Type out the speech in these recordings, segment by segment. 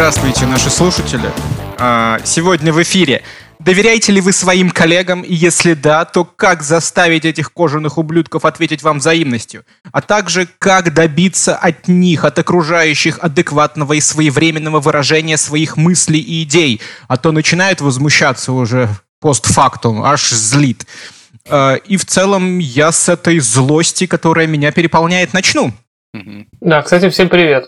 Здравствуйте, наши слушатели. А, сегодня в эфире. Доверяете ли вы своим коллегам? И если да, то как заставить этих кожаных ублюдков ответить вам взаимностью? А также как добиться от них, от окружающих адекватного и своевременного выражения своих мыслей и идей? А то начинают возмущаться уже постфактум, аж злит. А, и в целом я с этой злости, которая меня переполняет, начну. Да, кстати, всем привет.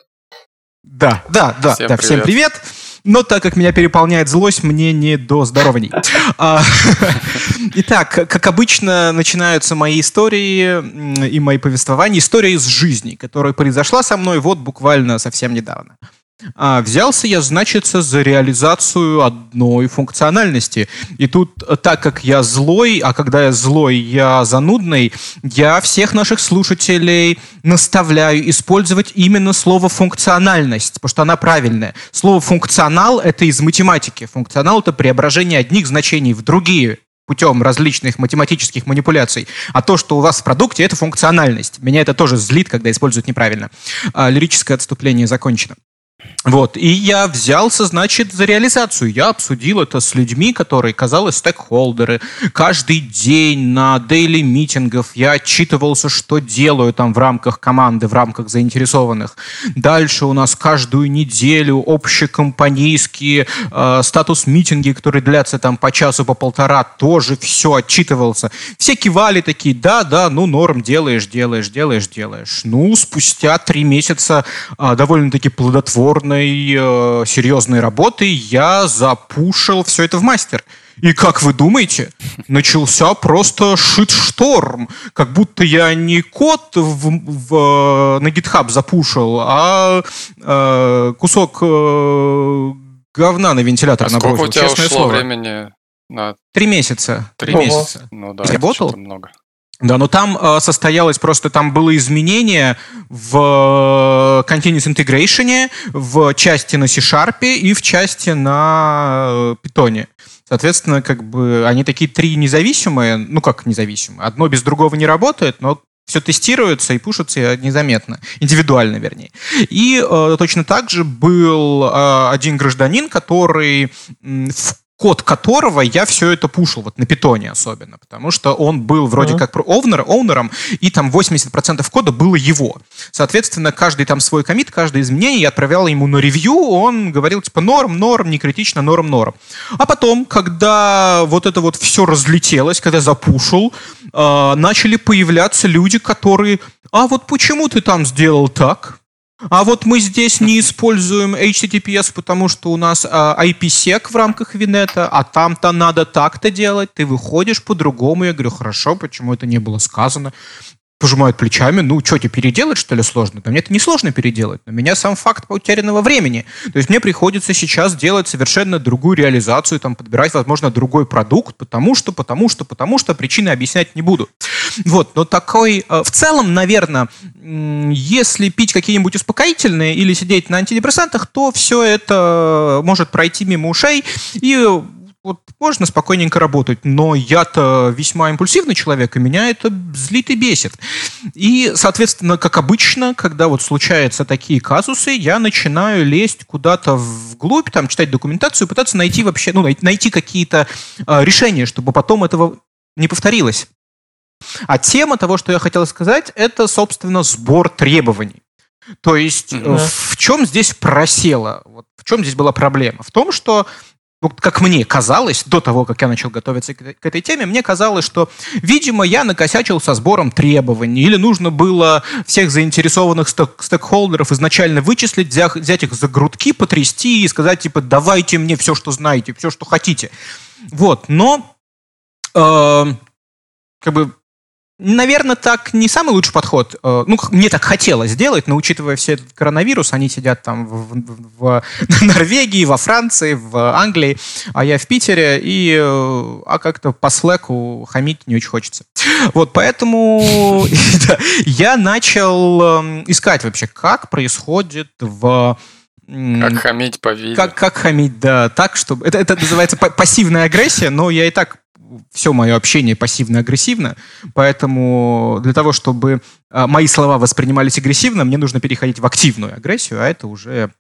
Да, да, да, всем да, привет. всем привет. Но так как меня переполняет злость, мне не до здорований. А, итак, как обычно, начинаются мои истории и мои повествования. История из жизни, которая произошла со мной вот буквально совсем недавно. А, взялся я, значит, за реализацию одной функциональности. И тут, э, так как я злой, а когда я злой, я занудный, я всех наших слушателей наставляю использовать именно слово «функциональность», потому что она правильная. Слово «функционал» — это из математики. Функционал — это преображение одних значений в другие путем различных математических манипуляций. А то, что у вас в продукте, это функциональность. Меня это тоже злит, когда используют неправильно. А, лирическое отступление закончено. Вот, и я взялся, значит, за реализацию. Я обсудил это с людьми, которые, казалось, стейкхолдеры. Каждый день на дейли митингов я отчитывался, что делаю там в рамках команды, в рамках заинтересованных. Дальше у нас каждую неделю общекомпанейские э, статус-митинги, которые длятся там по часу, по полтора, тоже все отчитывался. Все кивали такие, да, да, ну норм, делаешь, делаешь, делаешь, делаешь. Ну, спустя три месяца э, довольно-таки плодотворно упорной, э, серьезной работы я запушил все это в мастер. И как вы думаете, начался просто шит-шторм. Как будто я не код в, в, на GitHub запушил, а э, кусок э, говна на вентилятор а набросил. Сколько у тебя ушло слово. времени? На... Три месяца. Три месяца. Ну да, работал? много. Да, но там э, состоялось просто, там было изменение в э, Continuous Integration, в части на C-Sharp и в части на Python. Соответственно, как бы они такие три независимые, ну как независимые, одно без другого не работает, но все тестируется и пушится незаметно, индивидуально, вернее. И э, точно так же был э, один гражданин, который в код которого я все это пушил, вот на питоне особенно, потому что он был вроде uh-huh. как овнер, овнером, и там 80% кода было его. Соответственно, каждый там свой комит, каждое изменение я отправлял ему на ревью, он говорил типа норм, норм, не критично, норм, норм. А потом, когда вот это вот все разлетелось, когда запушил, э, начали появляться люди, которые, а вот почему ты там сделал так? А вот мы здесь не используем HTTPS, потому что у нас а, IPsec в рамках Винета, а там-то надо так-то делать. Ты выходишь по-другому. Я говорю, хорошо, почему это не было сказано? Пожимают плечами, ну, что тебе переделать, что ли, сложно? Да мне это не сложно переделать, но меня сам факт потерянного времени. То есть мне приходится сейчас делать совершенно другую реализацию, там, подбирать, возможно, другой продукт, потому что, потому что, потому что, причины объяснять не буду. Вот, но такой, э, в целом, наверное, если пить какие-нибудь успокоительные или сидеть на антидепрессантах, то все это может пройти мимо ушей, и вот можно спокойненько работать, но я-то весьма импульсивный человек, и меня это злит и бесит. И, соответственно, как обычно, когда вот случаются такие казусы, я начинаю лезть куда-то вглубь, там, читать документацию, пытаться найти вообще, ну, найти какие-то э, решения, чтобы потом этого не повторилось. А тема того, что я хотел сказать, это, собственно, сбор требований. То есть mm-hmm. в чем здесь просело? Вот в чем здесь была проблема? В том, что ну, как мне казалось, до того, как я начал готовиться к, этой теме, мне казалось, что, видимо, я накосячил со сбором требований, или нужно было всех заинтересованных стек стейкхолдеров изначально вычислить, взять, взять их за грудки, потрясти и сказать, типа, давайте мне все, что знаете, все, что хотите. Вот, но э, как бы Наверное, так не самый лучший подход. Э, ну, мне так хотелось сделать, но учитывая все этот коронавирус, они сидят там в, в, в Норвегии, во Франции, в Англии, а я в Питере, и э, а как-то по слэку хамить не очень хочется. Вот, поэтому я начал эм, искать вообще, как происходит в как хамить по видео. Как, как хамить, да, так, чтобы... Это, это называется пассивная агрессия, но я и так все мое общение пассивно-агрессивно, поэтому для того, чтобы а, мои слова воспринимались агрессивно, мне нужно переходить в активную агрессию, а это уже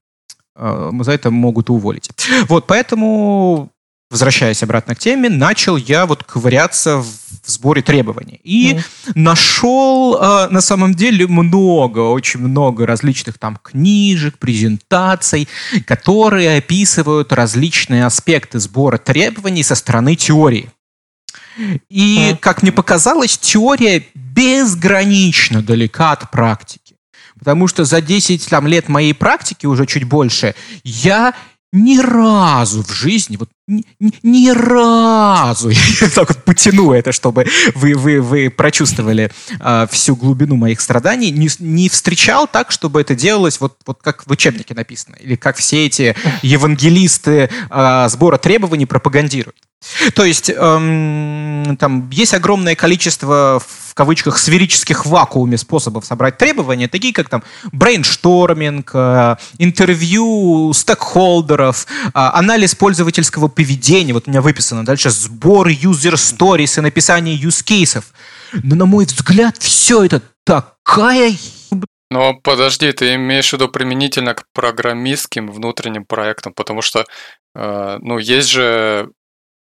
за это могут уволить. Вот, поэтому возвращаясь обратно к теме, начал я вот ковыряться в сборе требований. И mm. нашел э, на самом деле много, очень много различных там книжек, презентаций, которые описывают различные аспекты сбора требований со стороны теории. И, как мне показалось, теория безгранично далека от практики. Потому что за 10 там, лет моей практики, уже чуть больше, я ни разу в жизни, вот ни, ни разу, я так вот потяну это, чтобы вы, вы, вы прочувствовали э, всю глубину моих страданий, не, не встречал так, чтобы это делалось вот, вот как в учебнике написано, или как все эти евангелисты э, сбора требований пропагандируют. То есть эм, там есть огромное количество в кавычках сферических вакууме способов собрать требования, такие как там brainstorming, э, интервью стейкхолдеров, э, анализ пользовательского поведения. Вот у меня выписано дальше сбор user stories и написание use cases. Но на мой взгляд все это такая но подожди, ты имеешь в виду применительно к программистским внутренним проектам, потому что, э, ну, есть же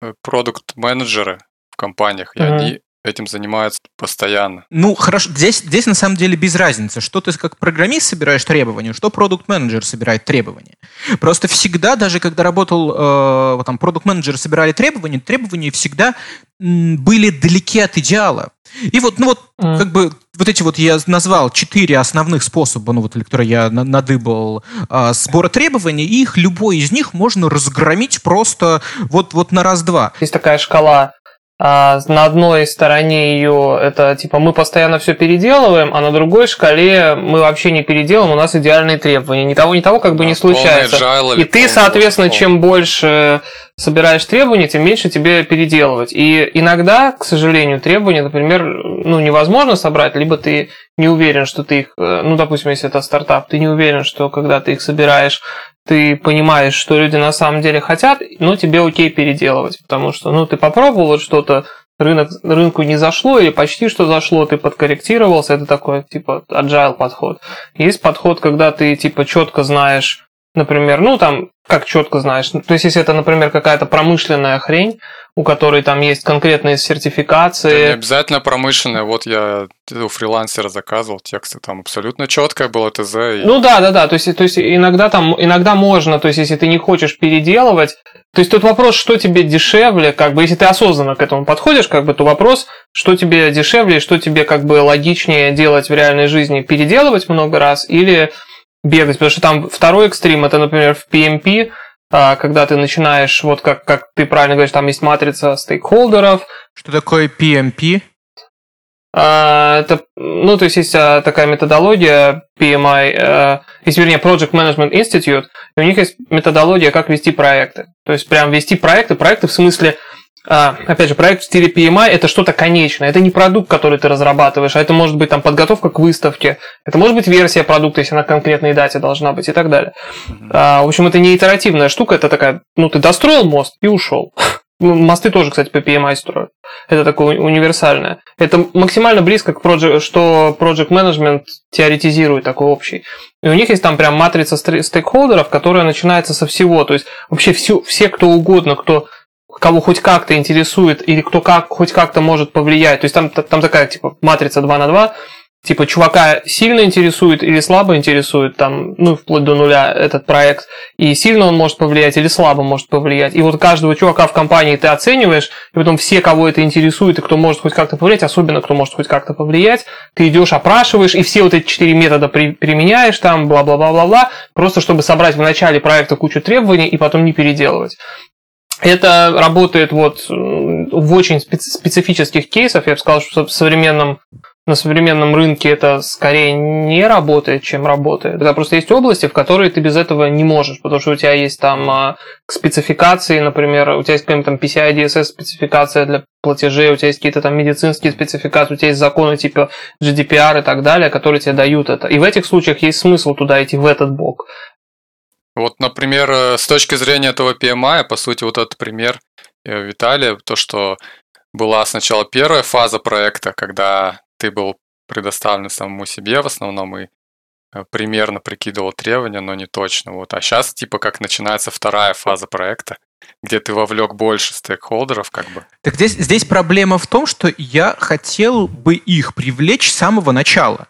Э, продукт-менеджеры в компаниях, и mm-hmm. они этим занимаются постоянно. Ну, хорошо, здесь, здесь на самом деле без разницы, что ты как программист собираешь требования, что продукт-менеджер собирает требования. Просто всегда, даже когда работал, э, там, продукт-менеджеры собирали требования, требования всегда были далеки от идеала. И вот, ну вот, mm. как бы, вот эти вот я назвал четыре основных способа, ну вот, которые я на надыбал э, сбора требований, и их, любой из них можно разгромить просто вот, вот на раз-два. Есть такая шкала на одной стороне ее это типа мы постоянно все переделываем, а на другой шкале мы вообще не переделываем, у нас идеальные требования. Ни того, ни того как бы не случается. И ты, соответственно, чем больше собираешь требования, тем меньше тебе переделывать. И иногда, к сожалению, требования, например, ну, невозможно собрать, либо ты не уверен, что ты их, э, ну, допустим, если это стартап, ты не уверен, что когда ты их собираешь, ты понимаешь, что люди на самом деле хотят, но тебе окей переделывать, потому что, ну, ты попробовал что-то, рынок, рынку не зашло или почти что зашло, ты подкорректировался, это такой, типа, agile подход. Есть подход, когда ты, типа, четко знаешь, например, ну, там, как четко знаешь, то есть, если это, например, какая-то промышленная хрень, у которой там есть конкретные сертификации. Это не обязательно промышленная. Вот я у фрилансера заказывал тексты, там абсолютно четкое было ТЗ. И... Ну да, да, да. То есть, то есть иногда там иногда можно, то есть если ты не хочешь переделывать, то есть тут вопрос, что тебе дешевле, как бы, если ты осознанно к этому подходишь, как бы, то вопрос, что тебе дешевле, что тебе как бы логичнее делать в реальной жизни, переделывать много раз или бегать, потому что там второй экстрим, это, например, в PMP, а, когда ты начинаешь, вот как, как ты правильно говоришь, там есть матрица стейкхолдеров. Что такое PMP? А, это, ну, то есть есть а, такая методология PMI, есть, вернее, Project Management Institute, и у них есть методология, как вести проекты. То есть прям вести проекты, проекты в смысле а, опять же, проект в стиле PMI это что-то конечное. Это не продукт, который ты разрабатываешь, а это может быть там подготовка к выставке, это может быть версия продукта, если на конкретной дате должна быть и так далее. А, в общем, это не итеративная штука, это такая, ну, ты достроил мост и ушел. Ну, мосты тоже, кстати, по PMI строят. Это такое универсальное. Это максимально близко к project, что Project Management теоретизирует такой общий. И у них есть там прям матрица стейкхолдеров, которая начинается со всего. То есть вообще все, все кто угодно, кто кого хоть как-то интересует или кто как, хоть как-то может повлиять. То есть там, там такая типа матрица 2 на 2, типа чувака сильно интересует или слабо интересует, там, ну, вплоть до нуля этот проект, и сильно он может повлиять или слабо может повлиять. И вот каждого чувака в компании ты оцениваешь, и потом все, кого это интересует, и кто может хоть как-то повлиять, особенно кто может хоть как-то повлиять, ты идешь, опрашиваешь, и все вот эти четыре метода при, применяешь там, бла-бла-бла-бла-бла, просто чтобы собрать в начале проекта кучу требований и потом не переделывать. Это работает вот в очень специфических кейсах. Я бы сказал, что в современном, на современном рынке это скорее не работает, чем работает. Это просто есть области, в которые ты без этого не можешь, потому что у тебя есть там а, спецификации, например, у тебя есть какая-то там PCI DSS спецификация для платежей, у тебя есть какие-то там медицинские спецификации, у тебя есть законы типа GDPR и так далее, которые тебе дают это. И в этих случаях есть смысл туда идти в этот бок. Вот, например, э, с точки зрения этого PMI, по сути, вот этот пример э, Виталия, то, что была сначала первая фаза проекта, когда ты был предоставлен самому себе в основном, и э, примерно прикидывал требования, но не точно. Вот. А сейчас, типа, как начинается вторая фаза проекта, где ты вовлек больше стейкхолдеров, как бы. Так здесь, здесь проблема в том, что я хотел бы их привлечь с самого начала.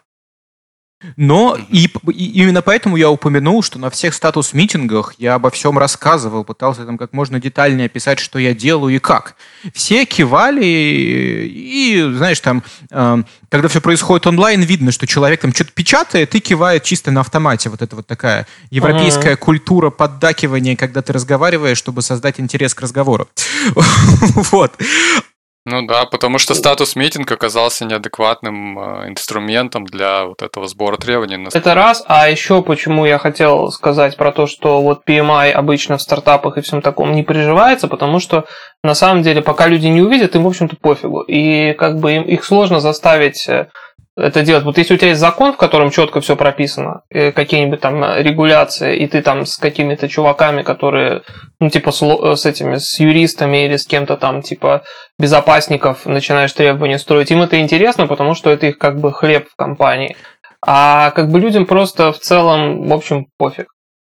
Но и, и именно поэтому я упомянул, что на всех статус-митингах я обо всем рассказывал, пытался там как можно детальнее описать, что я делаю и как. Все кивали, и, знаешь, там, э, когда все происходит онлайн, видно, что человек там что-то печатает и кивает чисто на автомате. Вот это вот такая европейская uh-huh. культура поддакивания, когда ты разговариваешь, чтобы создать интерес к разговору. Вот. Ну да, потому что статус митинг оказался неадекватным э, инструментом для вот этого сбора требований. Это раз, а еще почему я хотел сказать про то, что вот PMI обычно в стартапах и всем таком не приживается, потому что на самом деле пока люди не увидят, им в общем-то пофигу. И как бы им, их сложно заставить э, это делать. Вот если у тебя есть закон, в котором четко все прописано, э, какие-нибудь там регуляции, и ты там с какими-то чуваками, которые, ну, типа, с, э, с этими, с юристами или с кем-то там, типа, безопасников начинаешь требования строить, им это интересно, потому что это их как бы хлеб в компании. А как бы людям просто в целом, в общем, пофиг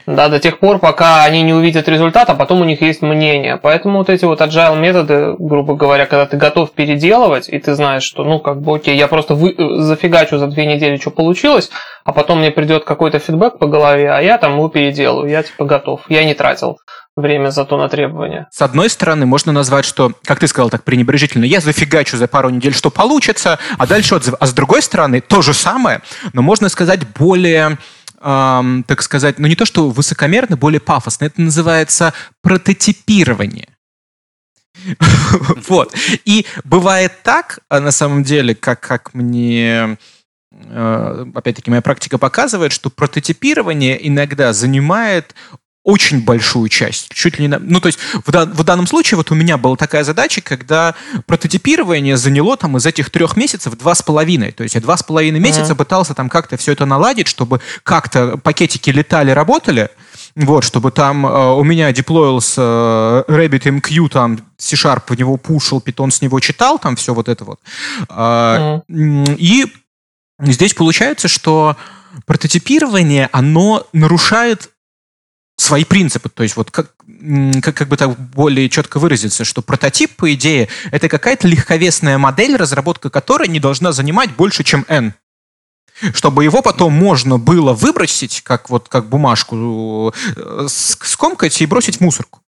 да, до тех пор, пока они не увидят результат, а потом у них есть мнение. Поэтому вот эти вот agile методы, грубо говоря, когда ты готов переделывать, и ты знаешь, что, ну, как бы, окей, я просто вы, зафигачу за две недели, что получилось, а потом мне придет какой-то фидбэк по голове, а я там его переделаю, я типа готов, я не тратил время зато на требования. С одной стороны, можно назвать, что, как ты сказал так пренебрежительно, я зафигачу за пару недель, что получится, а дальше отзыв. А с другой стороны, то же самое, но можно сказать более эм, так сказать, ну не то что высокомерно, более пафосно. Это называется прототипирование. Вот. И бывает так, а на самом деле, как, как мне э, опять-таки, моя практика показывает, что прототипирование иногда занимает очень большую часть. Чуть ли не... Ну, то есть в, дан, в данном случае вот у меня была такая задача, когда прототипирование заняло там из этих трех месяцев два с половиной. То есть я два с половиной месяца mm-hmm. пытался там как-то все это наладить, чтобы как-то пакетики летали, работали. Вот, чтобы там э, у меня деплоился э, RabbitMQ, там C-Sharp в него пушил, Python с него читал, там все вот это вот. Э, mm-hmm. И здесь получается, что прототипирование, оно нарушает свои принципы. То есть вот как, как, как бы так более четко выразиться, что прототип, по идее, это какая-то легковесная модель, разработка которой не должна занимать больше, чем n чтобы его потом можно было выбросить, как вот как бумажку, э, скомкать и бросить в мусорку.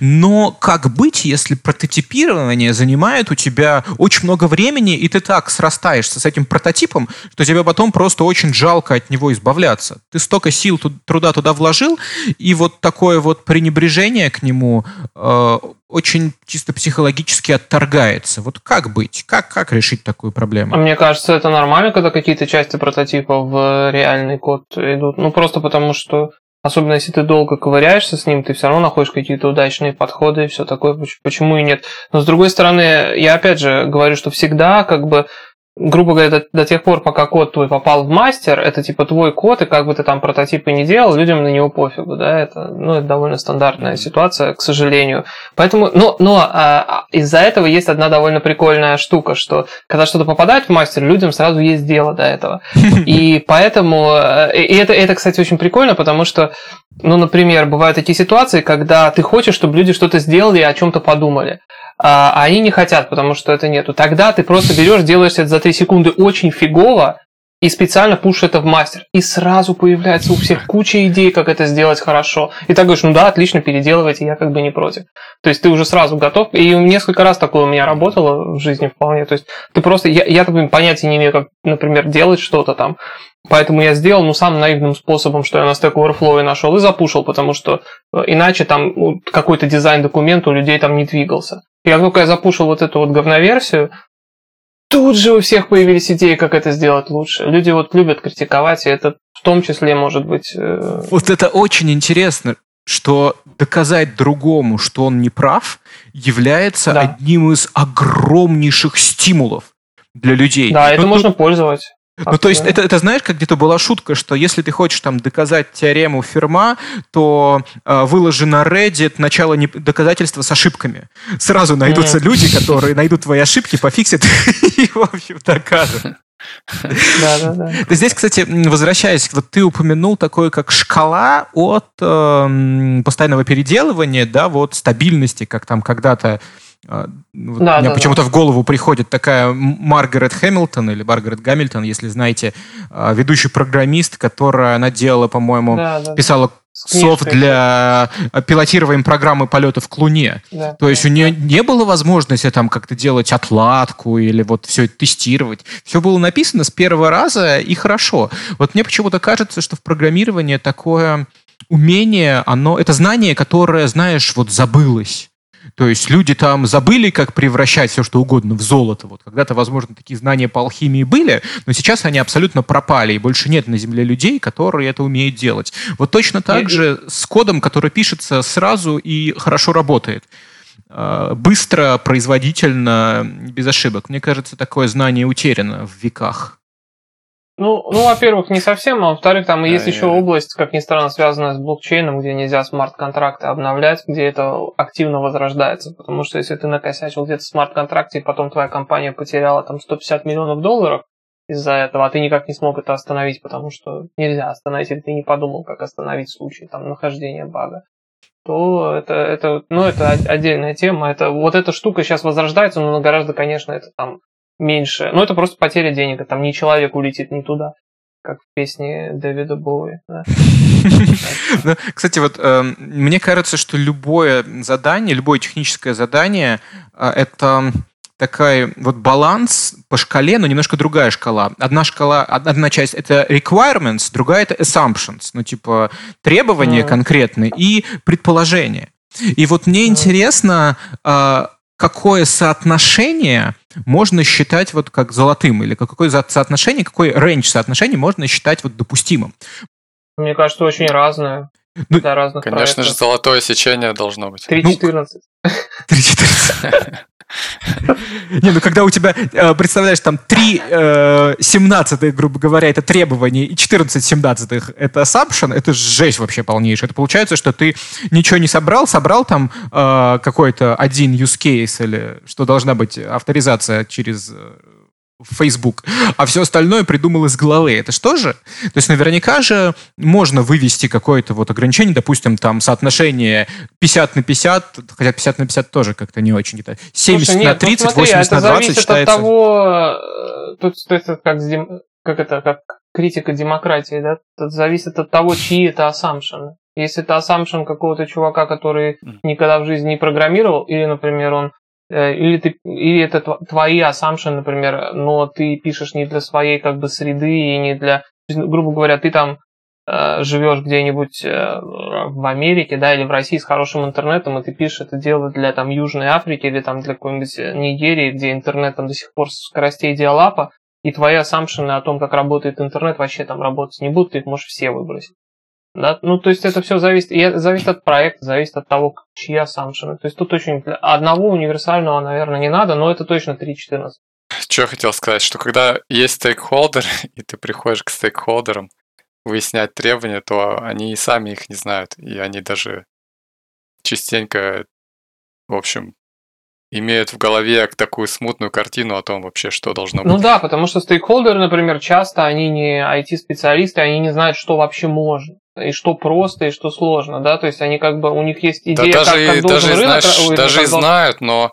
Но как быть, если прототипирование занимает у тебя очень много времени, и ты так срастаешься с этим прототипом, что тебе потом просто очень жалко от него избавляться. Ты столько сил, труда туда вложил, и вот такое вот пренебрежение к нему э, очень чисто психологически отторгается. Вот как быть? Как, как решить такую проблему? Мне кажется, это нормально, когда какие-то части прототипа в реальный код идут. Ну, просто потому что Особенно если ты долго ковыряешься с ним, ты все равно находишь какие-то удачные подходы и все такое. Почему и нет? Но с другой стороны, я опять же говорю, что всегда как бы грубо говоря, до, до тех пор, пока код твой попал в мастер, это типа твой код, и как бы ты там прототипы не делал, людям на него пофигу, да, это, ну, это довольно стандартная ситуация, к сожалению. Поэтому, но, но а, а, из-за этого есть одна довольно прикольная штука, что когда что-то попадает в мастер, людям сразу есть дело до этого. И поэтому, э, и это, это, кстати, очень прикольно, потому что, ну, например, бывают такие ситуации, когда ты хочешь, чтобы люди что-то сделали и о чем-то подумали а, а они не хотят, потому что это нету. Тогда ты просто берешь, делаешь это за 3 секунды очень фигово, и специально пушишь это в мастер. И сразу появляется у всех куча идей, как это сделать хорошо. И так говоришь, ну да, отлично, переделывайте, я как бы не против. То есть ты уже сразу готов. И несколько раз такое у меня работало в жизни вполне. То есть ты просто, я, я понятия не имею, как, например, делать что-то там. Поэтому я сделал, ну, самым наивным способом, что я на Stack Overflow нашел и запушил, потому что э, иначе там какой-то дизайн документа у людей там не двигался. И как только я запушил вот эту вот говноверсию, тут же у всех появились идеи, как это сделать лучше. Люди вот любят критиковать, и это в том числе может быть... Э... Вот это очень интересно, что доказать другому, что он не прав, является да. одним из огромнейших стимулов для людей. Да, это Но можно тут... Ну, то есть, это, это знаешь, как где-то была шутка, что если ты хочешь там доказать теорему Ферма, то э, выложи на Reddit начало не, доказательства с ошибками. Сразу найдутся люди, которые найдут твои ошибки, пофиксят и, в общем, докажут. Да, да, да. Здесь, кстати, возвращаясь, вот ты упомянул такое, как шкала от э, постоянного переделывания, да, вот стабильности, как там когда-то а, вот да, мне да, почему-то да. в голову приходит такая Маргарет Хэмилтон или Маргарет Гамильтон, если знаете, а, ведущий программист, которая она делала, по-моему, да, да, писала софт для пилотирования программы полетов к Луне. Да, То есть да, у нее да. не было возможности там как-то делать отладку или вот все это тестировать. Все было написано с первого раза и хорошо. Вот мне почему-то кажется, что в программировании такое умение, оно, это знание, которое, знаешь, вот забылось. То есть люди там забыли, как превращать все, что угодно в золото. Вот когда-то, возможно, такие знания по алхимии были, но сейчас они абсолютно пропали, и больше нет на Земле людей, которые это умеют делать. Вот точно так же с кодом, который пишется сразу и хорошо работает а, быстро, производительно, без ошибок. Мне кажется, такое знание утеряно в веках. Ну, ну, во-первых, не совсем, а во-вторых, там есть еще область, как ни странно, связанная с блокчейном, где нельзя смарт-контракты обновлять, где это активно возрождается. Потому что если ты накосячил где-то в смарт-контракте, и потом твоя компания потеряла там 150 миллионов долларов из-за этого, а ты никак не смог это остановить, потому что нельзя остановить, или ты не подумал, как остановить в случае там нахождения бага то это, это, ну, это отдельная тема. Это, вот эта штука сейчас возрождается, но гораздо, конечно, это там меньше. Ну, это просто потеря денег, там не человек улетит не туда, как в песне Дэвида Боуи. Да. Ну, кстати, вот э, мне кажется, что любое задание, любое техническое задание, э, это такой вот баланс по шкале, но немножко другая шкала. Одна шкала, одна часть это requirements, другая это assumptions, ну типа требования mm. конкретные и предположения. И вот мне mm. интересно, э, какое соотношение можно считать вот как золотым, или какое соотношение, какой рейндж соотношений можно считать вот допустимым? Мне кажется, очень разное. Ну, для разных конечно проектов. же, золотое сечение должно быть. 3.14. Ну, 3.14. Не, ну когда у тебя, э, представляешь, там 3 э, 17 грубо говоря, это требование, и 14 17 это assumption, это жесть вообще полнейшая. Это получается, что ты ничего не собрал, собрал там э, какой-то один use case, или что должна быть авторизация через Facebook, а все остальное придумал из головы. Это что же? То есть наверняка же можно вывести какое-то вот ограничение, допустим, там соотношение 50 на 50, хотя 50 на 50 тоже как-то не очень. 70 Слушай, нет, на 30, ну, смотри, 80 на 20 зависит считается... от того, э, тут, это как, как это, как критика демократии, да? Тут зависит от того, чьи это ассампшены. Если это ассампшн какого-то чувака, который никогда в жизни не программировал, или, например, он или, ты, или это твои assumption, например, но ты пишешь не для своей как бы среды и не для... Грубо говоря, ты там э, живешь где-нибудь э, в Америке, да, или в России с хорошим интернетом, и ты пишешь это дело для там Южной Африки или там для какой-нибудь Нигерии, где интернет там до сих пор скоростей диалапа, и твои ассампшены о том, как работает интернет, вообще там работать не будут, ты их можешь все выбросить. Да? Ну, то есть это все зависит, и зависит от проекта, зависит от того, чьи ассампшены. То есть тут очень одного универсального, наверное, не надо, но это точно 3.14. Что я хотел сказать, что когда есть стейкхолдер, и ты приходишь к стейкхолдерам выяснять требования, то они и сами их не знают, и они даже частенько, в общем, имеют в голове такую смутную картину о том вообще, что должно ну быть. Ну да, потому что стейкхолдеры, например, часто они не IT-специалисты, они не знают, что вообще можно и что просто, и что сложно, да, то есть они как бы, у них есть идея, да, даже, как, как даже, рынок, знаешь, даже и знают, но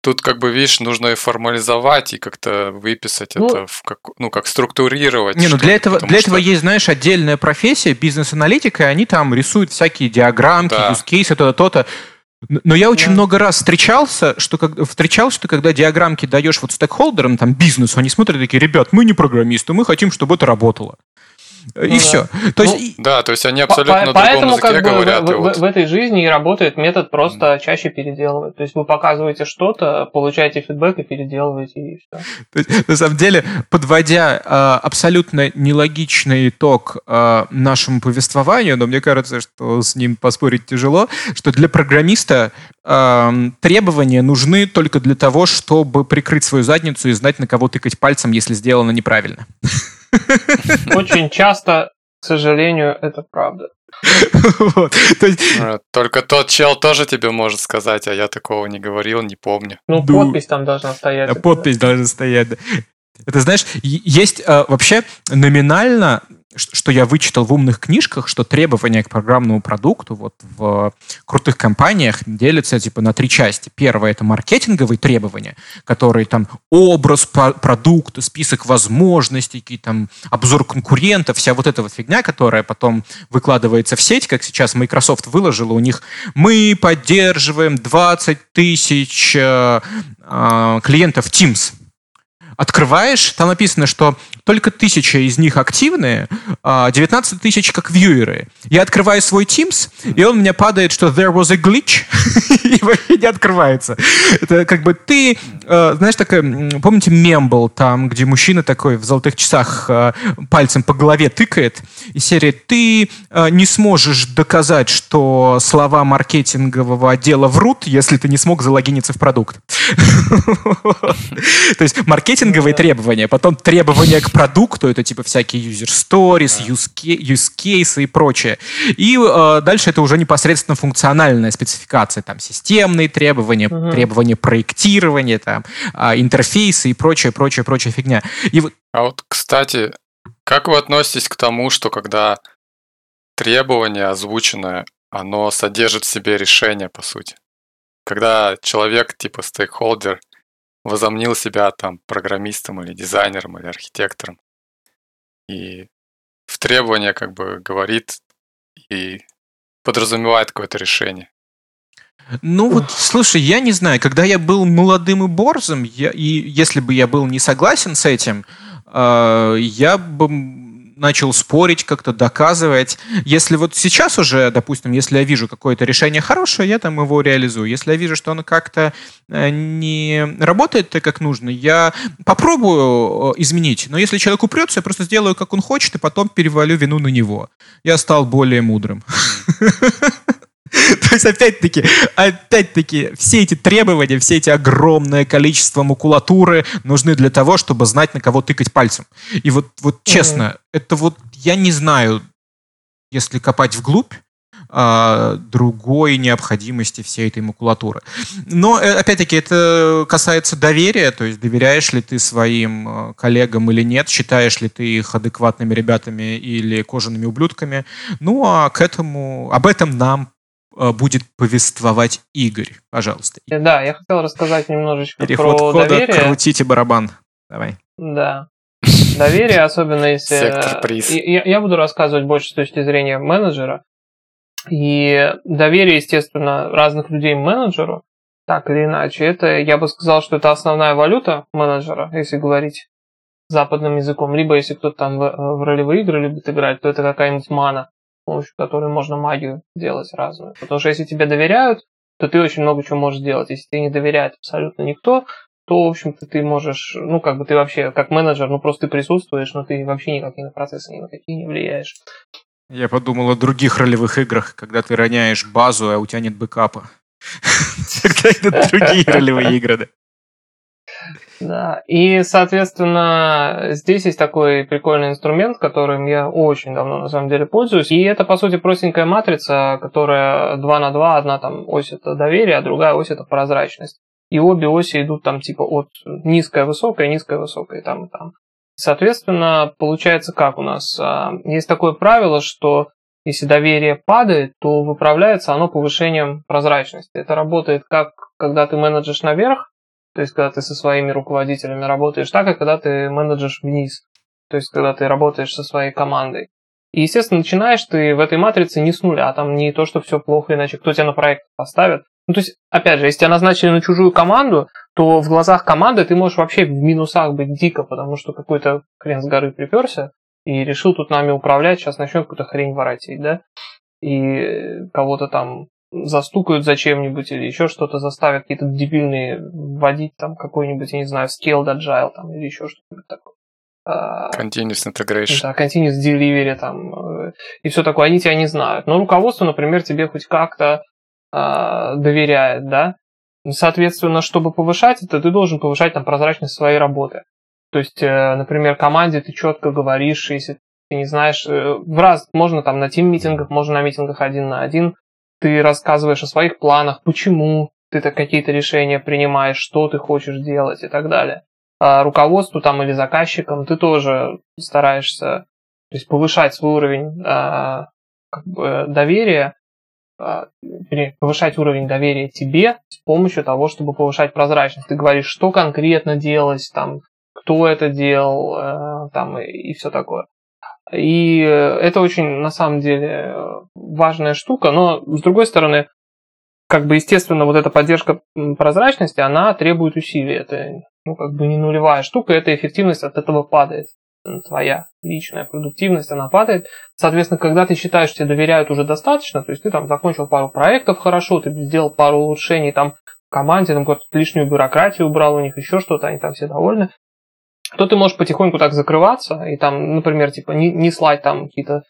тут как бы, видишь, нужно и формализовать, и как-то выписать ну, это, в как, ну, как структурировать. Не, ну для этого, для что... этого есть, знаешь, отдельная профессия, бизнес-аналитика, и они там рисуют всякие диаграммки, да. use case, то-то, то-то. Но я очень да. много раз встречался, что как, встречал, что когда диаграммки даешь вот стейкхолдерам, там, бизнесу, они смотрят такие, ребят, мы не программисты, мы хотим, чтобы это работало. Ну, и да. все. То есть, ну, да, то есть они абсолютно по, на поэтому, другом языке как бы, говорят. В, вот... в, в этой жизни и работает метод просто mm. чаще переделывать. То есть вы показываете что-то, получаете фидбэк и переделываете, и все. То есть, на самом деле, подводя э, абсолютно нелогичный итог э, нашему повествованию, но мне кажется, что с ним поспорить тяжело, что для программиста э, требования нужны только для того, чтобы прикрыть свою задницу и знать, на кого тыкать пальцем, если сделано неправильно. Очень часто, к сожалению, это правда. Вот. есть... А, только тот чел тоже тебе может сказать, а я такого не говорил, не помню. Ну, подпись там должна стоять. Подпись должна стоять, да. Это, знаешь, есть э, вообще номинально что я вычитал в умных книжках, что требования к программному продукту вот в крутых компаниях делятся типа на три части. Первое это маркетинговые требования, которые там образ продукта, список возможностей, какие там обзор конкурентов, вся вот эта вот фигня, которая потом выкладывается в сеть, как сейчас Microsoft выложила у них, мы поддерживаем 20 тысяч э, э, клиентов Teams открываешь, там написано, что только тысяча из них активные, 19 а тысяч как вьюеры. Я открываю свой Teams, и он меня падает, что there was a glitch, и не открывается. Это как бы ты, а, знаешь, такая, помните мем был там, где мужчина такой в золотых часах а, пальцем по голове тыкает, и серия «Ты не сможешь доказать, что слова маркетингового отдела врут, если ты не смог залогиниться в продукт». То есть маркетинговые требования, потом требования к продукту, это типа всякие user stories, use, case и прочее. И э, дальше это уже непосредственно функциональная спецификация, там системные требования, угу. требования проектирования, там э, интерфейсы и прочее, прочее, прочая фигня. И вот... А вот, кстати, как вы относитесь к тому, что когда требование озвученное, оно содержит в себе решение, по сути? Когда человек, типа стейкхолдер, возомнил себя там программистом или дизайнером или архитектором. И в требования как бы говорит и подразумевает какое-то решение. Ну вот, слушай, я не знаю, когда я был молодым и борзым, я, и если бы я был не согласен с этим, э, я бы начал спорить, как-то доказывать. Если вот сейчас уже, допустим, если я вижу какое-то решение хорошее, я там его реализую. Если я вижу, что оно как-то э, не работает так, как нужно, я попробую э, изменить. Но если человек упрется, я просто сделаю, как он хочет, и потом перевалю вину на него. Я стал более мудрым. То есть, опять-таки, опять-таки, все эти требования, все эти огромное количество макулатуры нужны для того, чтобы знать, на кого тыкать пальцем. И вот, вот честно, mm-hmm. это вот, я не знаю, если копать вглубь, а, другой необходимости всей этой макулатуры. Но, э, опять-таки, это касается доверия, то есть доверяешь ли ты своим э, коллегам или нет, считаешь ли ты их адекватными ребятами или кожаными ублюдками. Ну, а к этому, об этом нам будет повествовать Игорь. Пожалуйста. Да, я хотел рассказать немножечко Переход про кода, доверие. крутите барабан. Давай. Да. Доверие, особенно если... Сектор приз. Я, я буду рассказывать больше с точки зрения менеджера. И доверие, естественно, разных людей менеджеру, так или иначе, это, я бы сказал, что это основная валюта менеджера, если говорить западным языком. Либо если кто-то там в, в ролевые игры любит играть, то это какая-нибудь мана помощью которой можно магию делать разную. Потому что если тебе доверяют, то ты очень много чего можешь делать. Если тебе не доверяет абсолютно никто, то, в общем-то, ты можешь, ну, как бы ты вообще, как менеджер, ну, просто ты присутствуешь, но ты вообще никак на процессы ни на какие не влияешь. Я подумал о других ролевых играх, когда ты роняешь базу, а у тебя нет бэкапа. Тогда это другие ролевые игры, да. Да, и, соответственно, здесь есть такой прикольный инструмент, которым я очень давно, на самом деле, пользуюсь. И это, по сути, простенькая матрица, которая 2 на 2, одна там ось это доверие, а другая ось это прозрачность. И обе оси идут там типа от низкая, высокая, низкая, высокая, и там, и там. Соответственно, получается как у нас? А, есть такое правило, что если доверие падает, то выправляется оно повышением прозрачности. Это работает как когда ты менеджешь наверх, то есть, когда ты со своими руководителями работаешь так, и когда ты менеджешь вниз. То есть, когда ты работаешь со своей командой. И, естественно, начинаешь ты в этой матрице не с нуля, там не то, что все плохо, иначе кто тебя на проект поставит. Ну, то есть, опять же, если тебя назначили на чужую команду, то в глазах команды ты можешь вообще в минусах быть дико, потому что какой-то хрен с горы приперся и решил тут нами управлять, сейчас начнет какую-то хрень воротить, да? И кого-то там застукают зачем-нибудь или еще что-то заставят какие-то дебильные вводить там какой-нибудь, я не знаю, scaled agile там или еще что-нибудь такое. А, continuous integration. Да, continuous delivery там э, и все такое, они тебя не знают. Но руководство, например, тебе хоть как-то э, доверяет, да. Соответственно, чтобы повышать это, ты должен повышать там прозрачность своей работы. То есть, э, например, команде ты четко говоришь, если ты не знаешь, э, в раз можно там на тим-митингах, можно на митингах один на один ты рассказываешь о своих планах, почему ты какие-то решения принимаешь, что ты хочешь делать и так далее. а, руководству там или заказчикам, ты тоже стараешься то есть повышать свой уровень а, как бы, доверия, а, повышать уровень доверия тебе с помощью того, чтобы повышать прозрачность. Ты говоришь, что конкретно делалось, там, кто это делал, э, там, и, и все такое. И это очень, на самом деле, важная штука, но, с другой стороны, как бы, естественно, вот эта поддержка прозрачности, она требует усилий. Это, ну, как бы не нулевая штука, эта эффективность от этого падает. Твоя личная продуктивность, она падает. Соответственно, когда ты считаешь, тебе доверяют уже достаточно, то есть ты там закончил пару проектов хорошо, ты сделал пару улучшений там команде, там какую-то лишнюю бюрократию убрал у них, еще что-то, они там все довольны, то ты можешь потихоньку так закрываться и там, например, типа не, не слать там какие-то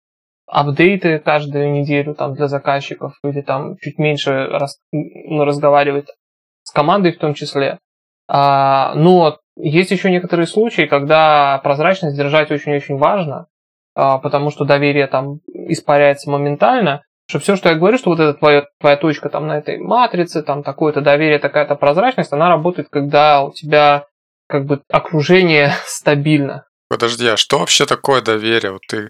апдейты каждую неделю там для заказчиков или там чуть меньше раз, ну, разговаривать с командой в том числе. А, но есть еще некоторые случаи, когда прозрачность держать очень-очень важно, а, потому что доверие там испаряется моментально, что все, что я говорю, что вот эта твоя, твоя точка там на этой матрице, там такое-то доверие, такая-то прозрачность, она работает, когда у тебя как бы окружение стабильно. Подожди, а что вообще такое доверие? Вот ты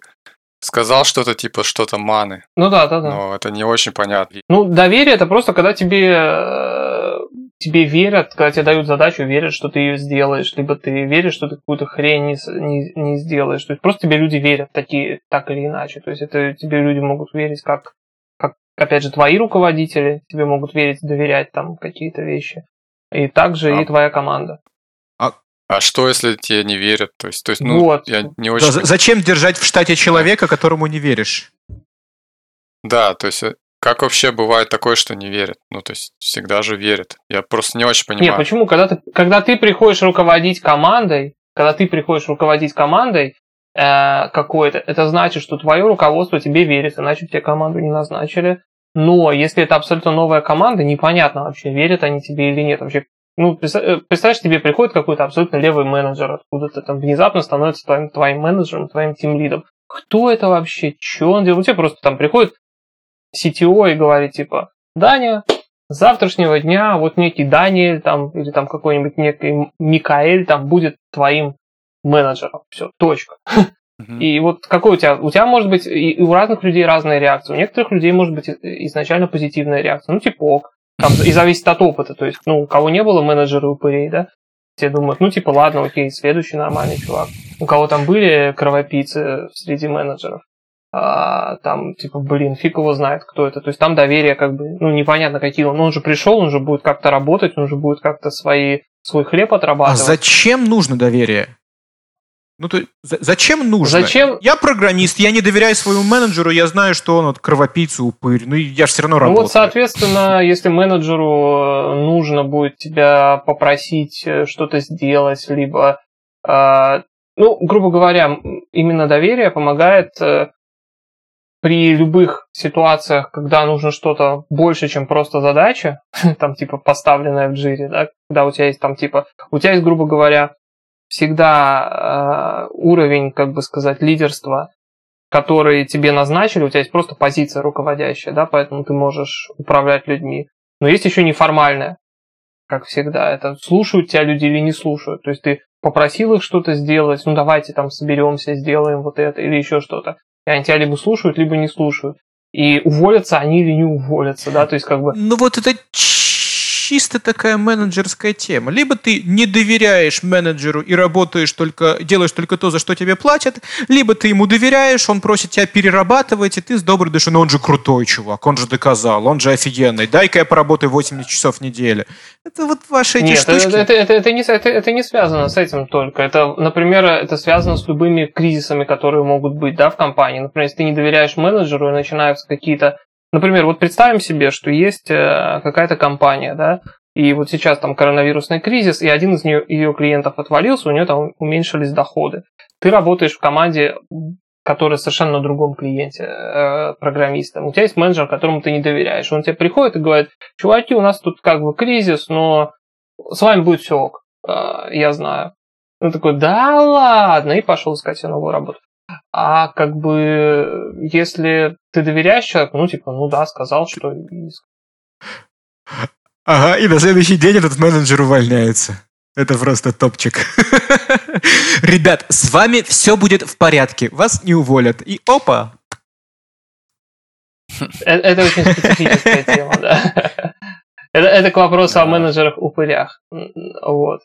сказал что-то типа что-то маны. Ну да, да, да. Но это не очень понятно. Ну, доверие это просто когда тебе э, тебе верят, когда тебе дают задачу, верят, что ты ее сделаешь, либо ты веришь, что ты какую-то хрень не, не, не сделаешь. То есть просто тебе люди верят такие, так или иначе. То есть это тебе люди могут верить как, как опять же, твои руководители, тебе могут верить, доверять там какие-то вещи. И также а, и твоя команда. А что, если тебе не верят? То есть, то есть ну, вот. я не очень... Да, зачем держать в штате человека, которому не веришь? Да, то есть, э, как вообще бывает такое, что не верят? Ну, то есть, всегда же верят. Я просто не очень понимаю. Нет, почему? Когда ты, когда ты приходишь руководить командой, когда ты приходишь руководить командой э, какой-то, это значит, что твое руководство тебе верит, иначе тебе команду не назначили. Но если это абсолютно новая команда, непонятно вообще, верят они тебе или нет. Вообще, ну, э, представляешь, тебе приходит какой-то абсолютно левый менеджер откуда-то там внезапно становится твоим, твоим менеджером, твоим тимлидом. Кто это вообще? Че он делает? У тебя просто там приходит CTO и говорит, типа, Даня, с завтрашнего дня вот некий Даниэль там, или там какой-нибудь некий Микаэль там будет твоим менеджером. Все, точка. И вот какой у тебя? У тебя может быть и у разных людей разная реакция. У некоторых людей может быть изначально позитивная реакция. Ну, типа ок. Там и зависит от опыта. То есть, ну, у кого не было менеджера упырей, да, все думают, ну, типа, ладно, окей, следующий нормальный чувак. У кого там были кровопийцы среди менеджеров, а, там, типа, блин, фиг его знает, кто это. То есть там доверие, как бы, ну, непонятно, какие он. Ну, он же пришел, он же будет как-то работать, он же будет как-то свои, свой хлеб отрабатывать. А зачем нужно доверие? Ну, то зачем нужно? Зачем? Я программист, я не доверяю своему менеджеру, я знаю, что он вот кровопийца, упырь. Ну, я же все равно работаю. Ну, вот, соответственно, если менеджеру э, нужно будет тебя попросить э, что-то сделать, либо, э, ну, грубо говоря, именно доверие помогает э, при любых ситуациях, когда нужно что-то больше, чем просто задача, там, типа, поставленная в джире, да, когда у тебя есть там, типа, у тебя есть, грубо говоря, всегда э, уровень, как бы сказать, лидерства, который тебе назначили, у тебя есть просто позиция руководящая, да, поэтому ты можешь управлять людьми. Но есть еще неформальная, как всегда, это слушают тебя люди или не слушают. То есть ты попросил их что-то сделать, ну давайте там соберемся, сделаем вот это или еще что-то. И они тебя либо слушают, либо не слушают. И уволятся они или не уволятся, да, то есть как бы... Ну вот это чисто такая менеджерская тема. Либо ты не доверяешь менеджеру и работаешь только, делаешь только то, за что тебе платят, либо ты ему доверяешь, он просит тебя перерабатывать, и ты с доброй душой, ну он же крутой чувак, он же доказал, он же офигенный, дай-ка я поработаю 80 часов в неделю. Это вот ваши эти Нет, штучки. Это, это, это, это, не, это, это не связано с этим только. Это, например, это связано с любыми кризисами, которые могут быть да, в компании. Например, если ты не доверяешь менеджеру и начинаются какие-то Например, вот представим себе, что есть э, какая-то компания, да, и вот сейчас там коронавирусный кризис, и один из ее клиентов отвалился, у нее там уменьшились доходы. Ты работаешь в команде, которая совершенно на другом клиенте, э, программистом. У тебя есть менеджер, которому ты не доверяешь. Он тебе приходит и говорит, чуваки, у нас тут как бы кризис, но с вами будет все ок, э, я знаю. Он такой, да ладно, и пошел искать себе новую работу. А как бы, если ты доверяешь человеку, ну, типа, ну да, сказал, что... Ага, и на следующий день этот менеджер увольняется. Это просто топчик. Ребят, с вами все будет в порядке. Вас не уволят. И опа! Э, это очень специфическая тема, да. Это, это к вопросу о менеджерах-упырях. Вот.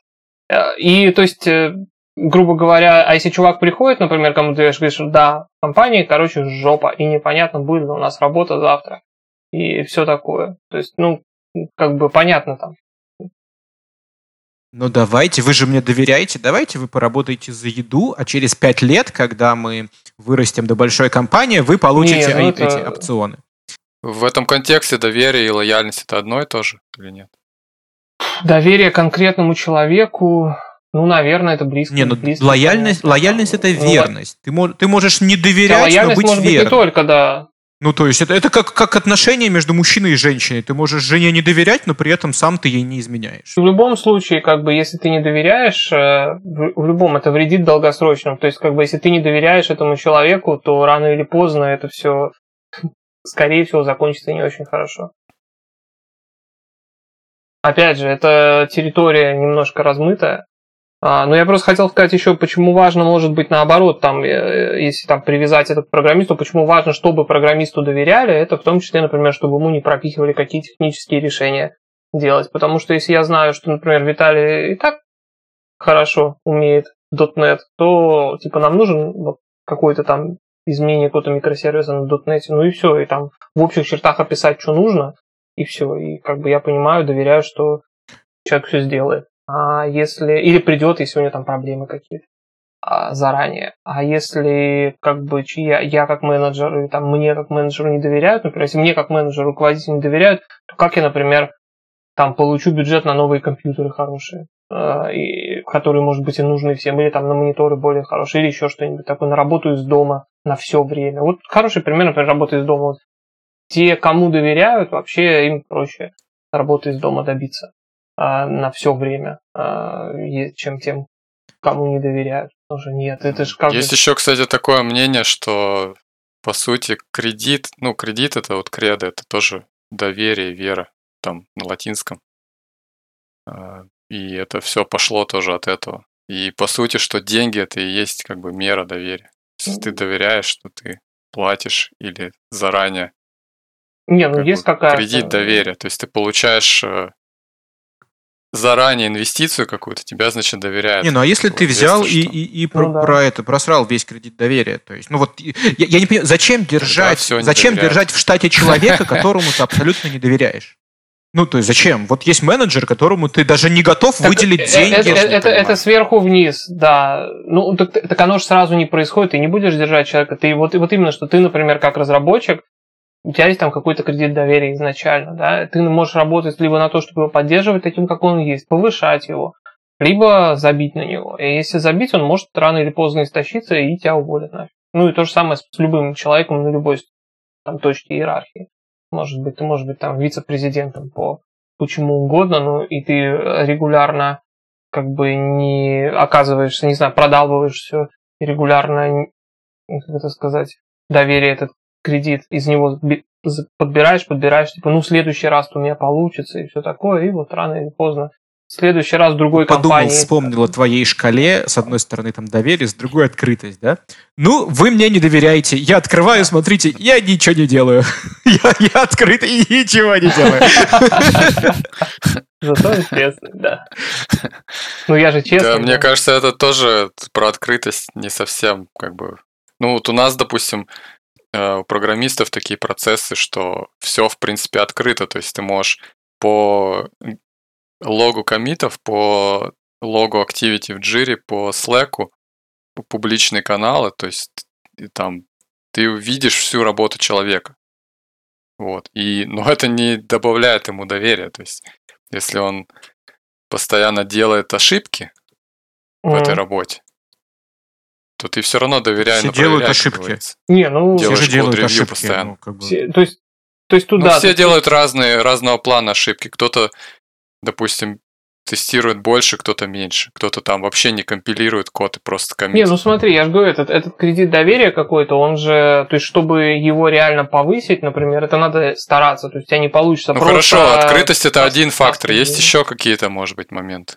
Э, и, то есть, э, грубо говоря, а если чувак приходит, например, кому ты говоришь, да, в компании, короче, жопа, и непонятно, будет ли у нас работа завтра, и все такое. То есть, ну, как бы понятно там. Ну давайте, вы же мне доверяете, давайте вы поработаете за еду, а через пять лет, когда мы вырастем до большой компании, вы получите Не, ну это... эти опционы. В этом контексте доверие и лояльность это одно и то же или нет? Доверие конкретному человеку, ну, наверное, это близко. Не, ну близко, лояльность, лояльность это верность. Ну, ты, ты можешь не доверять, да, но быть может верным. Быть не только, да. Ну, то есть это, это как, как отношения между мужчиной и женщиной. Ты можешь жене не доверять, но при этом сам ты ей не изменяешь. В любом случае, как бы, если ты не доверяешь, э, в любом это вредит долгосрочно. То есть, как бы, если ты не доверяешь этому человеку, то рано или поздно это все, скорее всего, закончится не очень хорошо. Опять же, это территория немножко размытая. А, но я просто хотел сказать еще, почему важно, может быть, наоборот, там, э, если там привязать это к программисту, почему важно, чтобы программисту доверяли, это в том числе, например, чтобы ему не пропихивали какие технические решения делать. Потому что если я знаю, что, например, Виталий и так хорошо умеет .NET, то, типа, нам нужен вот, какой-то там изменение какого-то микросервиса на .NET, ну и все, и там в общих чертах описать, что нужно, и все. И как бы я понимаю, доверяю, что человек все сделает. А если... Или придет, если у него там проблемы какие-то а, заранее. А если как бы я, я как менеджер, и там мне как менеджеру не доверяют, например, если мне как менеджеру руководитель не доверяют, то как я, например, там получу бюджет на новые компьютеры хорошие, э, и, которые, может быть, и нужны всем, или там на мониторы более хорошие, или еще что-нибудь такое, на работу из дома на все время. Вот хороший пример, например, работы из дома. Вот те, кому доверяют, вообще им проще работы из дома добиться а, на все время, а, чем тем, кому не доверяют. Тоже нет, это же как Есть еще, кстати, такое мнение, что по сути кредит, ну кредит это вот кредо, это тоже доверие, вера, там на латинском. А, и это все пошло тоже от этого. И по сути, что деньги это и есть как бы мера доверия. Если ты доверяешь, что ты платишь или заранее. Не, ну как есть какая-то... Кредит доверия. То есть ты получаешь э, заранее инвестицию какую-то, тебя, значит, доверяют. Не, ну а если ты взял и, и, и ну, про, да. про это, просрал весь кредит доверия, то есть, ну вот, я, я не понимаю, зачем держать, зачем доверяют. держать в штате человека, которому ты абсолютно не доверяешь? Ну, то есть зачем? Вот есть менеджер, которому ты даже не готов так выделить это, деньги. Это, это, это сверху вниз, да. Ну, так, так оно же сразу не происходит, ты не будешь держать человека. Ты вот, вот именно, что ты, например, как разработчик, у тебя есть там какой-то кредит доверия изначально, да, ты можешь работать либо на то, чтобы его поддерживать таким, как он есть, повышать его, либо забить на него. И если забить, он может рано или поздно истощиться и тебя уволят нафиг. Ну и то же самое с любым человеком на любой там, точке иерархии. Может быть, ты можешь быть там вице-президентом по почему угодно, но и ты регулярно как бы не оказываешься, не знаю, продалбываешь все, регулярно, как это сказать, доверие этот кредит, из него подбираешь, подбираешь, типа, ну, в следующий раз у меня получится и все такое, и вот рано или поздно в следующий раз в другой Подумал, компании. вспомнил о твоей шкале. С одной стороны, там доверие, с другой открытость, да? Ну, вы мне не доверяете. Я открываю, смотрите, я ничего не делаю. Я, я открыт и ничего не делаю. Зато интересно, да. Ну, я же честно. Да, мне кажется, это тоже про открытость не совсем, как бы... Ну, вот у нас, допустим, у программистов такие процессы, что все, в принципе, открыто. То есть ты можешь по логу комитов, по логу activity в Jira, по Slack, публичные каналы, то есть там ты видишь всю работу человека. Вот. И, но это не добавляет ему доверия. То есть, если он постоянно делает ошибки mm-hmm. в этой работе, то ты все равно доверяй Все делают ошибки. Не, ну... Все же делают ошибки. Постоянно. Ну, как бы... все, то есть, то есть туда... Ну, все делают разные, разного плана ошибки. Кто-то, допустим, тестирует больше, кто-то меньше. Кто-то там вообще не компилирует код и просто коммитит. Не, ну смотри, я же говорю, этот, этот кредит доверия какой-то, он же, то есть чтобы его реально повысить, например, это надо стараться, то есть у тебя не получится Ну просто... хорошо, открытость это один фактор, есть еще какие-то, может быть, моменты.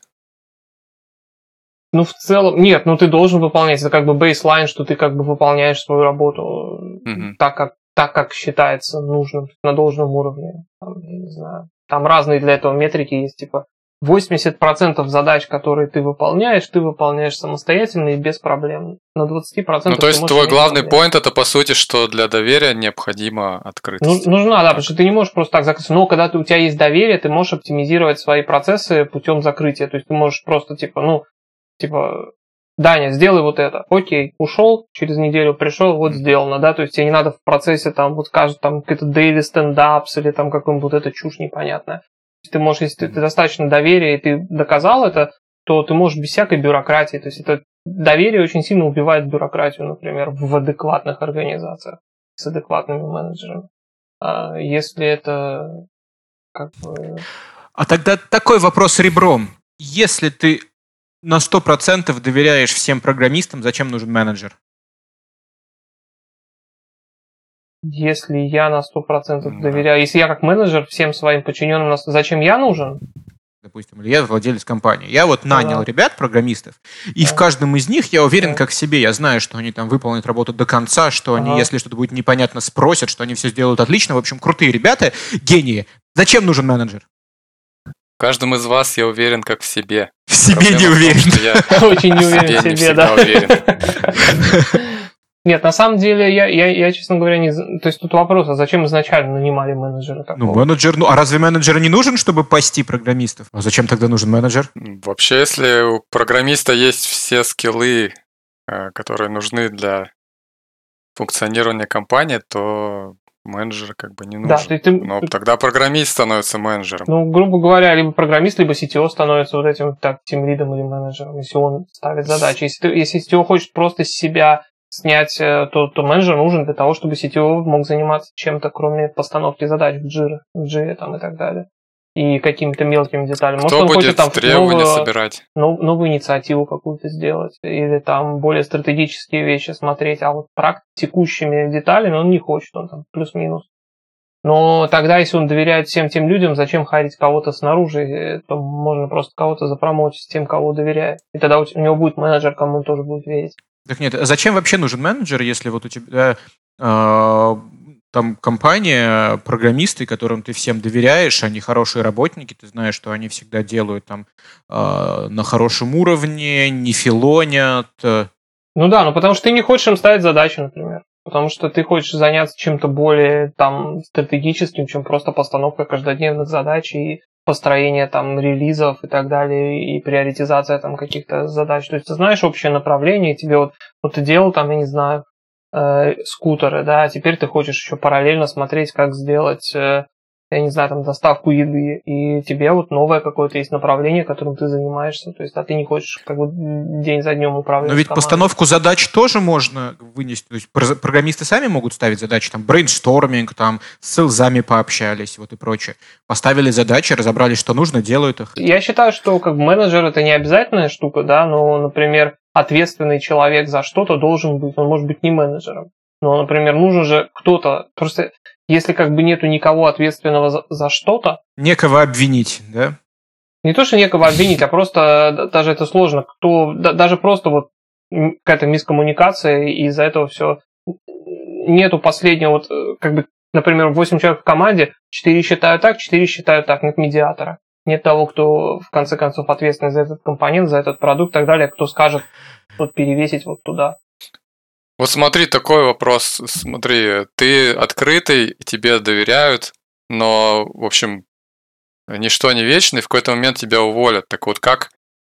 Ну, в целом, нет, ну ты должен выполнять. Это как бы бейслайн, что ты как бы выполняешь свою работу Мгм. так, как, так, как считается нужным, на должном уровне. Там, я не знаю. Там разные для этого метрики есть, типа 80% задач, которые ты выполняешь, ты выполняешь самостоятельно и без проблем. На 20% Ну, то есть твой главный поинт это по сути, что для доверия необходима Ну, открытость. нужна, да, потому что ты не можешь просто так закрыться. Но когда ты, у тебя есть доверие, ты можешь оптимизировать свои процессы путем закрытия. То есть ты можешь просто типа, ну, типа, Даня, сделай вот это. Окей, ушел, через неделю пришел, вот сделано, да, то есть тебе не надо в процессе там вот каждый там какой-то daily стендапс или там какой-нибудь вот эта чушь непонятная. Ты можешь, если ты, ты достаточно доверия и ты доказал это, то ты можешь без всякой бюрократии. То есть это доверие очень сильно убивает бюрократию, например, в адекватных организациях с адекватными менеджерами. А если это как бы... А тогда такой вопрос ребром. Если ты на 100% доверяешь всем программистам, зачем нужен менеджер? Если я на 100% Да. доверяю, если я как менеджер всем своим подчиненным, зачем я нужен? Допустим, или я владелец компании. Я вот нанял Да. ребят, программистов, и Да. в каждом из них я уверен Да. как в себе. Я знаю, что они там выполнят работу до конца, что они, Ага. если что-то будет непонятно, спросят, что они все сделают отлично. В общем, крутые ребята, гении. Зачем нужен менеджер? В каждом из вас я уверен как в себе. В себе не уверен. я Очень не уверен в себе, да. Нет, на самом деле, я, я, я, честно говоря, не... То есть тут вопрос, а зачем изначально нанимали менеджера такого? Ну, менеджер, ну, а разве менеджер не нужен, чтобы пасти программистов? А зачем тогда нужен менеджер? Вообще, если у программиста есть все скиллы, э, которые нужны для функционирования компании, то менеджер как бы не да, нужен. то есть ты, Но тогда программист становится менеджером. ну, грубо говоря, либо программист, либо CTO становится вот этим так тем лидом или менеджером, если он ставит задачи. Если, ты, если CTO хочет просто с себя снять, э, то, то менеджер нужен для того, чтобы CTO мог заниматься чем-то, кроме постановки задач в Jira, в Jira там и так далее. И какими-то мелкими деталями. Кто он будет хочет там требования новую- собирать? нов- новую инициативу какую-то сделать, или там более стратегические вещи смотреть, а вот прак текущими деталями он не хочет, он там плюс-минус. Но тогда, если он доверяет всем тем людям, зачем харить кого-то снаружи, то можно просто кого-то запромочить с тем, кого доверяет. И тогда у, него будет менеджер, кому он тоже будет верить. Так нет, а зачем вообще нужен менеджер, если вот у тебя э, там компания, программисты, которым ты всем доверяешь, они хорошие работники, ты знаешь, что они всегда делают там э, на хорошем уровне, не филонят. э. Ну да, ну потому что ты не хочешь им ставить задачи, например. Потому что ты хочешь заняться чем-то более там стратегическим, чем просто постановка каждодневных задач и построение там релизов и так далее, и приоритизация там каких-то задач. То есть ты знаешь общее направление, тебе вот, вот ты делал там, я не знаю, э, скутеры, да, а теперь ты хочешь еще параллельно смотреть, как сделать, э, я не знаю, там доставку еды, и тебе вот новое какое-то есть направление, которым ты занимаешься, то есть, а ты не хочешь как бы день за днем управлять Но ведь командой. постановку задач тоже можно вынести. То есть про- программисты сами могут ставить задачи, там, брейнсторминг, там, с селзами пообщались, вот и прочее. Поставили задачи, разобрались, что нужно, делают их. Я считаю, что как бы менеджер это не обязательная штука, да, но, например, ответственный человек за что-то должен быть, он может быть не менеджером. Но, например, нужен же кто-то, просто если как бы нету никого ответственного за, за что-то, Некого обвинить, да? не то, что некого обвинить, а просто даже это сложно, кто, да- даже просто вот какая-то мискоммуникация, и из-за этого все нету последнего, вот э, как бы, например, 8 человек в команде, 4 считают так, 4 считают так, нет медиатора. Нет того, кто в конце концов ответственный за этот компонент, за этот продукт и так далее, кто скажет вот перевесить вот туда. Вот смотри, такой вопрос. Смотри, ты открытый, тебе доверяют, но, в общем, ничто не вечно, и в какой-то момент тебя уволят. Так вот, как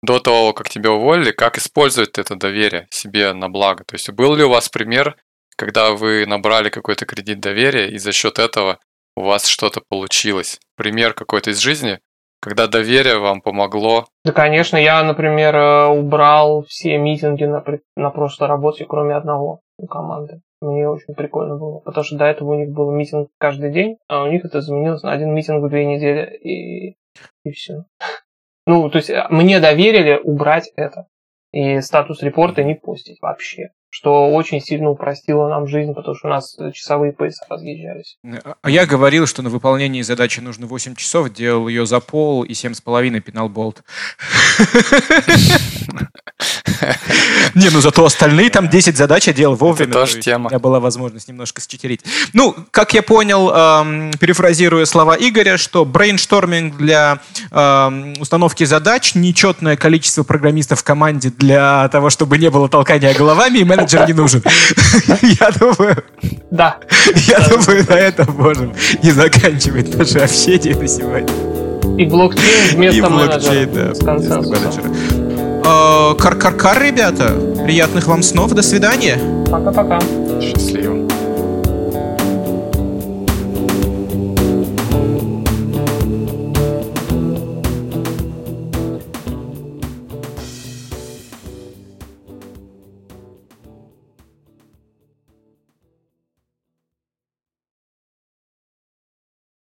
до того, как тебя уволили, как использовать это доверие себе на благо? То есть был ли у вас пример, когда вы набрали какой-то кредит доверия, и за счет этого у вас что-то получилось? Пример какой-то из жизни, когда доверие вам помогло Да, конечно, я, например, э, убрал все митинги на, на прошлой работе, кроме одного у команды. Мне очень прикольно было, потому что до этого у них был митинг каждый день, а у них это изменилось на один митинг в две недели, и, и все. Ну, то есть э, мне доверили убрать это. И статус репорта не постить вообще. Что очень сильно упростило нам жизнь, потому что у нас часовые пояса разъезжались. А я говорил, что на выполнение задачи нужно 8 часов, делал ее за пол и 7,5 пинал болт. Не, ну зато остальные там 10 задач я делал вовремя. Это тоже тема. У меня была возможность немножко счетерить. Ну, как я понял, эм, перефразируя слова Игоря, что brainstorming для эм, установки задач, нечетное количество программистов в команде для того, чтобы не было толкания головами, и менеджер не нужен. Я думаю... Да. Я думаю, на этом можем и заканчивать наше общение на сегодня. И блокчейн вместо менеджера. да, с консенсусом. Кар-кар-кар, ребята. Приятных вам снов. До свидания. Пока-пока. Счастливо.